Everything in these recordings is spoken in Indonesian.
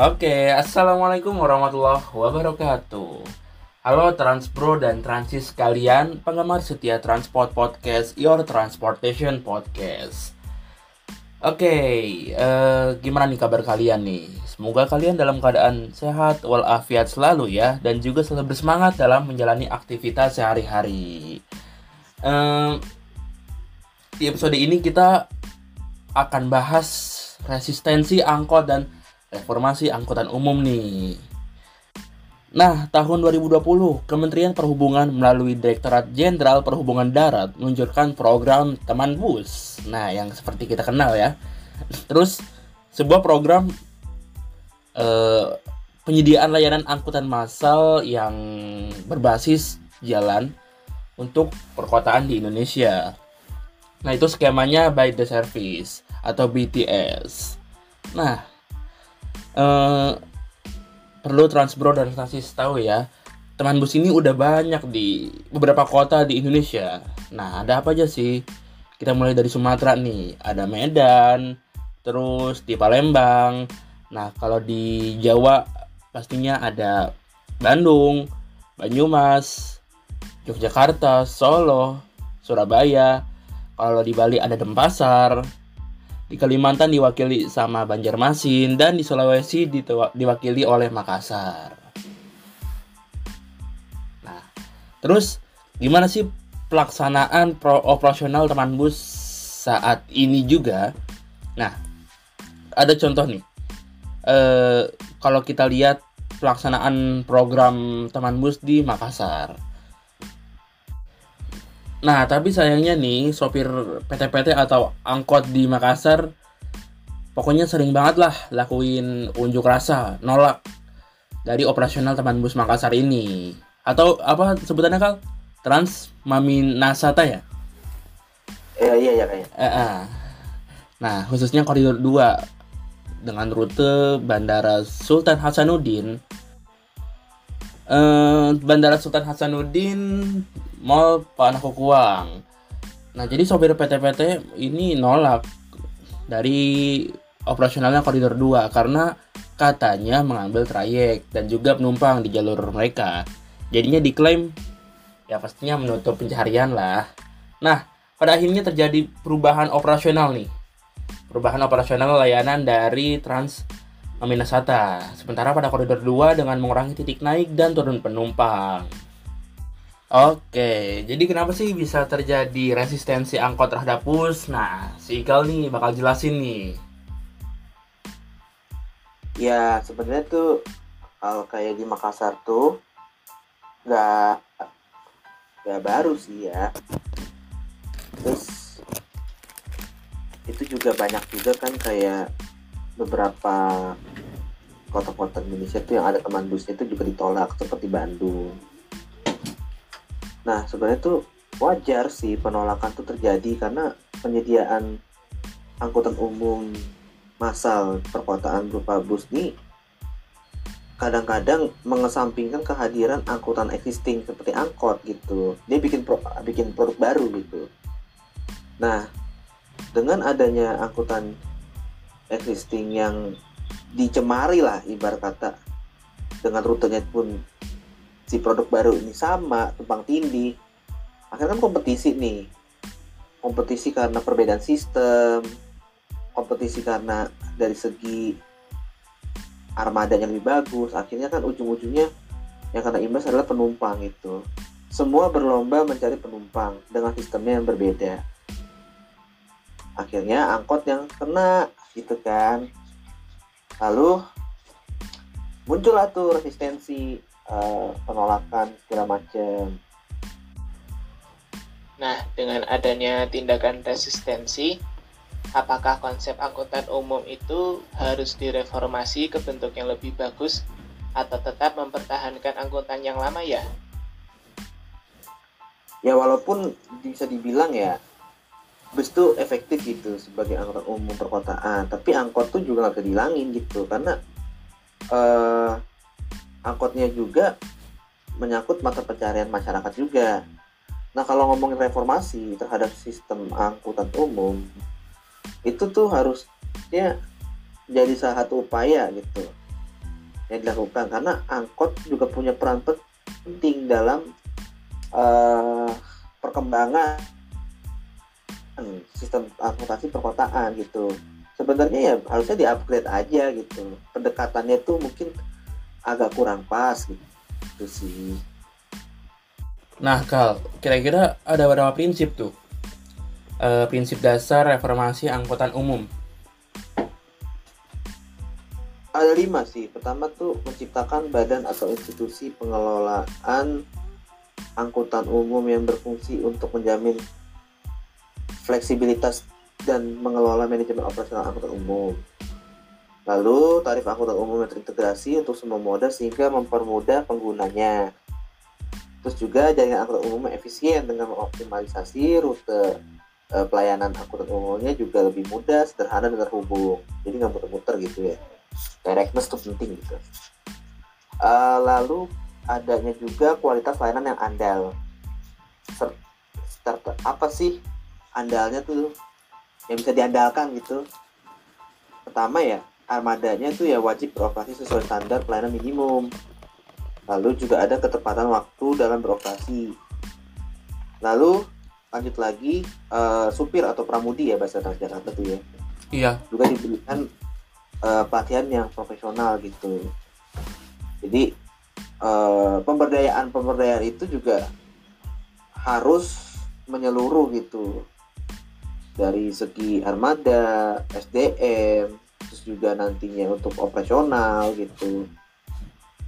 Oke, assalamualaikum warahmatullahi wabarakatuh. Halo Transpro dan Transis sekalian, penggemar setia Transport Podcast, Your Transportation Podcast. Oke, eh, gimana nih kabar kalian nih? Semoga kalian dalam keadaan sehat walafiat selalu ya, dan juga selalu bersemangat dalam menjalani aktivitas sehari-hari. Eh, di episode ini kita akan bahas resistensi angkot dan reformasi angkutan umum nih. Nah, tahun 2020, Kementerian Perhubungan melalui Direktorat Jenderal Perhubungan Darat meluncurkan program Teman Bus. Nah, yang seperti kita kenal ya. Terus, sebuah program eh, penyediaan layanan angkutan massal yang berbasis jalan untuk perkotaan di Indonesia. Nah, itu skemanya by the service atau BTS. Nah, eh, perlu Transbro dan Transis tahu ya, teman bus ini udah banyak di beberapa kota di Indonesia. Nah, ada apa aja sih? Kita mulai dari Sumatera nih, ada Medan, terus di Palembang. Nah, kalau di Jawa pastinya ada Bandung, Banyumas, Yogyakarta, Solo, Surabaya. Kalau di Bali ada Denpasar, di Kalimantan diwakili sama Banjarmasin dan di Sulawesi diwakili oleh Makassar. Nah, terus gimana sih pelaksanaan pro operasional teman bus saat ini juga? Nah, ada contoh nih. E, kalau kita lihat pelaksanaan program teman bus di Makassar Nah, tapi sayangnya nih, sopir PT-PT atau angkot di Makassar pokoknya sering banget lah lakuin unjuk rasa, nolak dari operasional teman bus Makassar ini. Atau apa sebutannya Kal? Trans Maminasata ya? Eh, iya iya kayaknya. Eh, eh. Nah, khususnya koridor 2 dengan rute Bandara Sultan Hasanuddin eh, Bandara Sultan Hasanuddin Mall Panakukuang. Nah, jadi sopir PT-PT ini nolak dari operasionalnya koridor 2 karena katanya mengambil trayek dan juga penumpang di jalur mereka. Jadinya diklaim ya pastinya menutup pencarian lah. Nah, pada akhirnya terjadi perubahan operasional nih. Perubahan operasional layanan dari Trans Minasata. Sementara pada koridor 2 dengan mengurangi titik naik dan turun penumpang. Oke, jadi kenapa sih bisa terjadi resistensi angkot terhadap bus? Nah, si Iqal nih bakal jelasin nih. Ya, sebenarnya tuh kalau kayak di Makassar tuh nggak nggak baru sih ya. Terus itu juga banyak juga kan kayak beberapa kota-kota Indonesia tuh yang ada teman busnya itu juga ditolak seperti Bandung Nah, sebenarnya tuh wajar sih penolakan tuh terjadi karena penyediaan angkutan umum massal perkotaan berupa bus nih kadang-kadang mengesampingkan kehadiran angkutan existing seperti angkot gitu. Dia bikin pro, bikin produk baru gitu. Nah, dengan adanya angkutan existing yang dicemari lah ibarat kata dengan rutenya pun si produk baru ini sama tumpang tindih. Akhirnya kan kompetisi nih. Kompetisi karena perbedaan sistem kompetisi karena dari segi armada yang lebih bagus. Akhirnya kan ujung-ujungnya yang kena imbas adalah penumpang itu. Semua berlomba mencari penumpang dengan sistemnya yang berbeda. Akhirnya angkot yang kena gitu kan. Lalu muncullah tuh resistensi uh, penolakan segala macam. Nah, dengan adanya tindakan resistensi, apakah konsep angkutan umum itu harus direformasi ke bentuk yang lebih bagus atau tetap mempertahankan angkutan yang lama ya? Ya walaupun bisa dibilang ya bus itu efektif gitu sebagai angkutan umum perkotaan, tapi angkot tuh juga nggak bisa dihilangin gitu karena uh, angkotnya juga menyangkut mata pencarian masyarakat juga. Nah kalau ngomongin reformasi terhadap sistem angkutan umum itu tuh harusnya jadi salah satu upaya gitu yang dilakukan. Karena angkot juga punya peran penting dalam uh, perkembangan sistem transportasi perkotaan gitu. Sebenarnya ya harusnya di upgrade aja gitu. Pendekatannya tuh mungkin agak kurang pas gitu, gitu sih. Nah kal kira-kira ada berapa prinsip tuh. Uh, prinsip dasar reformasi angkutan umum. Ada lima sih. Pertama tuh menciptakan badan atau institusi pengelolaan angkutan umum yang berfungsi untuk menjamin fleksibilitas dan mengelola manajemen operasional angkutan umum. Lalu, tarif angkutan umum yang terintegrasi untuk semua moda sehingga mempermudah penggunanya. Terus juga jaringan angkutan umum efisien dengan mengoptimalisasi rute e, pelayanan angkutan umumnya juga lebih mudah, sederhana dan terhubung. Jadi nggak muter-muter gitu ya. Directness itu penting gitu. E, lalu adanya juga kualitas layanan yang andal. Ser apa sih andalnya tuh yang bisa diandalkan gitu pertama ya armadanya tuh ya wajib beroperasi sesuai standar pelayanan minimum. Lalu juga ada ketepatan waktu dalam beroperasi. Lalu lanjut lagi uh, supir atau pramudi ya bahasa Transjakarta tuh ya. Iya. Juga diberikan uh, pelatihan yang profesional gitu. Jadi uh, pemberdayaan pemberdayaan itu juga harus menyeluruh gitu. Dari segi armada, SDM, terus juga nantinya untuk operasional gitu.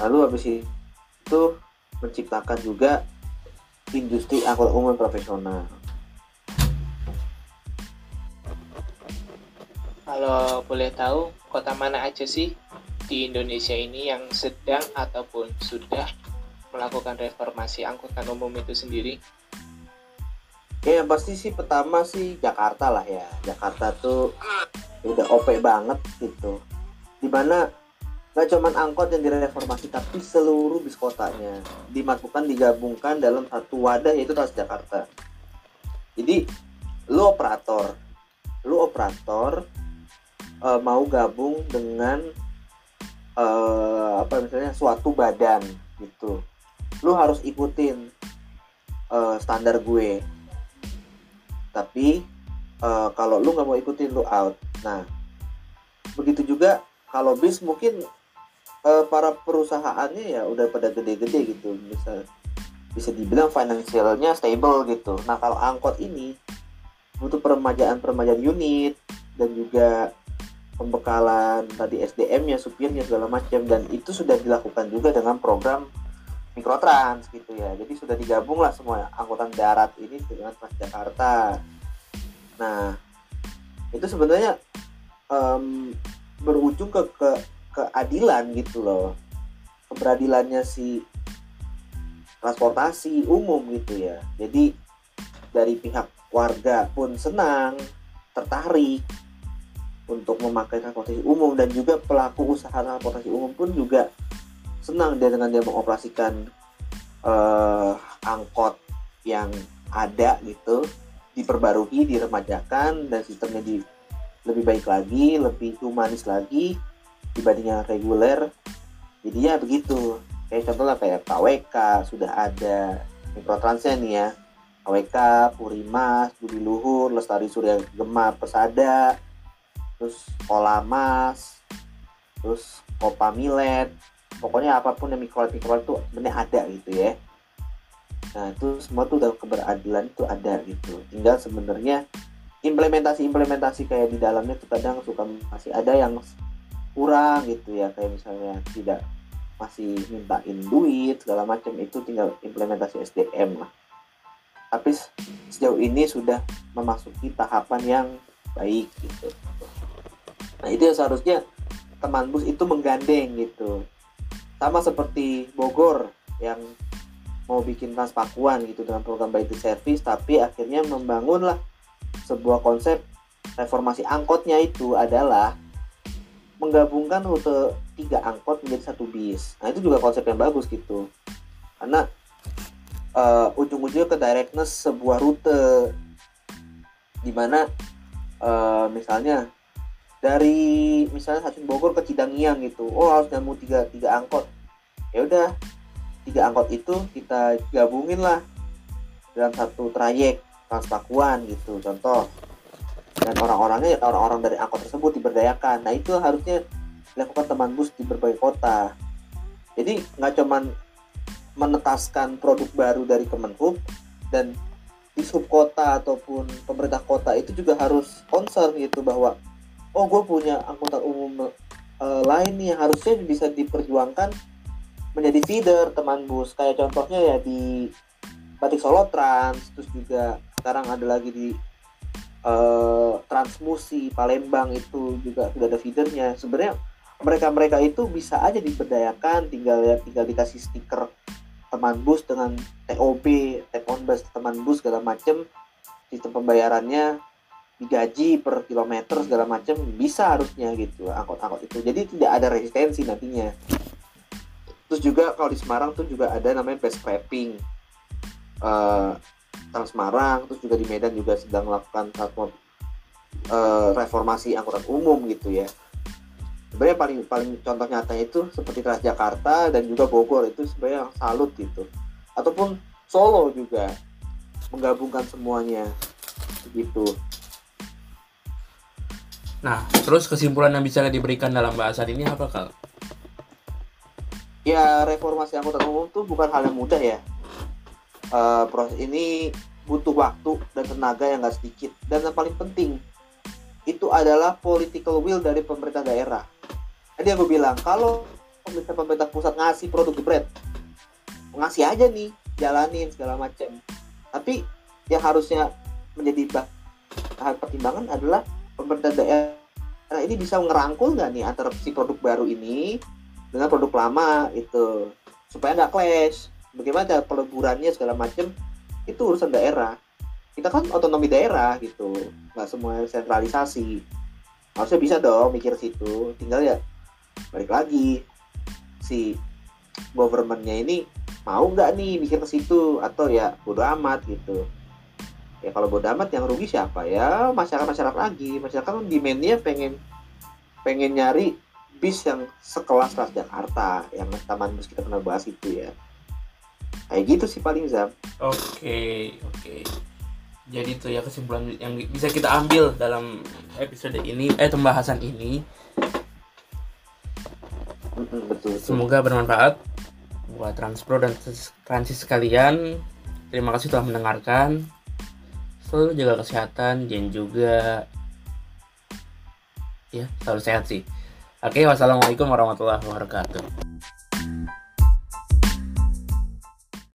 Lalu habis itu menciptakan juga industri angkutan umum profesional. Kalau boleh tahu, kota mana aja sih di Indonesia ini yang sedang ataupun sudah melakukan reformasi angkutan umum itu sendiri? ya yang pasti sih pertama sih Jakarta lah ya Jakarta tuh udah OP banget gitu. Di mana nggak cuman angkot yang direformasi tapi seluruh bis kotanya dimasukkan digabungkan dalam satu wadah yaitu Transjakarta. Jadi lu operator lu operator uh, mau gabung dengan uh, apa misalnya suatu badan gitu. Lu harus ikutin uh, standar gue. Tapi uh, kalau lu nggak mau ikutin lu out nah begitu juga kalau bis mungkin uh, para perusahaannya ya udah pada gede-gede gitu bisa bisa dibilang finansialnya stable gitu nah kalau angkot ini butuh peremajaan peremajaan unit dan juga pembekalan tadi SDM-nya, supirnya segala macam dan itu sudah dilakukan juga dengan program Mikrotrans gitu ya. Jadi sudah digabung lah semua angkutan darat ini dengan Transjakarta. Nah, itu sebenarnya um, berujung ke, ke keadilan gitu loh. Keberadilannya si transportasi umum gitu ya. Jadi dari pihak warga pun senang, tertarik untuk memakai transportasi umum dan juga pelaku usaha transportasi umum pun juga senang dia dengan dia mengoperasikan uh, angkot yang ada gitu diperbarui diremajakan dan sistemnya di lebih baik lagi lebih humanis lagi dibanding yang reguler jadi ya begitu. Kayak contohnya kayak KWK sudah ada mikrotransnya nih ya. KWK, Purimas, Budi Luhur, Lestari Surya Gemar, Pesada, terus Kolamas, terus Kopa Milet, pokoknya apa pun yang mikrolet mikrolet itu sebenarnya ada gitu ya nah itu semua tuh dalam keberadilan itu ada gitu. Tinggal sebenarnya implementasi implementasi kayak di dalamnya tuh kadang suka masih ada yang kurang gitu ya. Kayak misalnya tidak masih mintain duit segala macam itu tinggal implementasi SDM lah. Tapi sejauh ini sudah memasuki tahapan yang baik gitu. Nah itu yang seharusnya teman bus itu menggandeng gitu. Sama seperti Bogor yang mau bikin Transpakuan gitu dengan program by the service tapi akhirnya membangunlah sebuah konsep reformasi angkotnya itu adalah menggabungkan rute tiga angkot menjadi satu bis. Nah itu juga konsep yang bagus gitu. Karena uh, ujung-ujungnya ke directness sebuah rute di mana uh, misalnya dari misalnya stasiun Bogor ke Cidangiang gitu oh harus nyambung tiga tiga angkot. Ya udah tiga angkot itu kita gabungin lah dalam satu trayek Transpakuan gitu contoh. Dan orang-orangnya orang-orang dari angkot tersebut diberdayakan. Nah itu harusnya dilakukan teman bus di berbagai kota. Jadi nggak cuman menetaskan produk baru dari Kemenhub dan di subkota ataupun pemerintah kota itu juga harus concern gitu bahwa oh gue punya angkutan umum uh, lain nih harusnya bisa diperjuangkan menjadi feeder teman bus. Kayak contohnya ya di Batik Solo Trans terus juga sekarang ada lagi di uh, Transmusi Palembang itu juga sudah ada feedernya. Sebenarnya mereka-mereka itu bisa aja diberdayakan tinggal ya tinggal dikasih stiker teman bus dengan TOB, tap on bus teman bus segala macem. Sistem pembayarannya digaji per kilometer segala macam bisa harusnya gitu angkot-angkot itu. Jadi tidak ada resistensi nantinya terus juga kalau di Semarang tuh juga ada namanya best scrapping uh, Trans Semarang terus juga di Medan juga sedang melakukan transport uh, reformasi angkutan umum gitu ya. Sebenarnya paling paling contoh nyatanya itu seperti Transjakarta dan juga Bogor itu sebenarnya salut gitu. Ataupun Solo juga menggabungkan semuanya gitu. Nah, terus kesimpulan yang bisa diberikan dalam bahasan ini apa, Kal? Ya, reformasi angkutan umum itu bukan hal yang mudah ya. Uh, proses ini butuh waktu dan tenaga yang gak sedikit. Dan yang paling penting, itu adalah political will dari pemerintah daerah. Tadi aku bilang, kalau pemerintah pemerintah pusat ngasih produk bread, ngasih aja nih, jalanin segala macam. Tapi yang harusnya menjadi bahan pertimbangan adalah pemerintah daerah ini bisa ngerangkul nggak nih antara si produk baru ini dengan produk lama itu supaya nggak clash. Bagaimana cara peleburannya segala macam itu urusan daerah. Kita kan otonomi daerah gitu nggak semua sentralisasi. Harusnya bisa dong mikir situ. Tinggal ya balik lagi si governmentnya ini mau nggak nih mikir ke situ? Atau ya bodo amat gitu. Ya kalau bodo amat yang rugi siapa? Ya masyarakat masyarakat lagi. Masyarakat kan demandnya pengen pengen nyari bis yang sekelas Transjakarta yang taman bus kita pernah bahas itu ya. Kayak gitu sih paling zam oke okay, oke. Okay. jadi itu ya kesimpulan yang bisa kita ambil dalam episode ini eh pembahasan ini. Betul, betul. semoga bermanfaat buat Transpro dan transis sekalian. Terima kasih telah mendengarkan. Selalu jaga kesehatan dan juga. Ya selalu sehat sih oke wassalamualaikum warahmatullahi wabarakatuh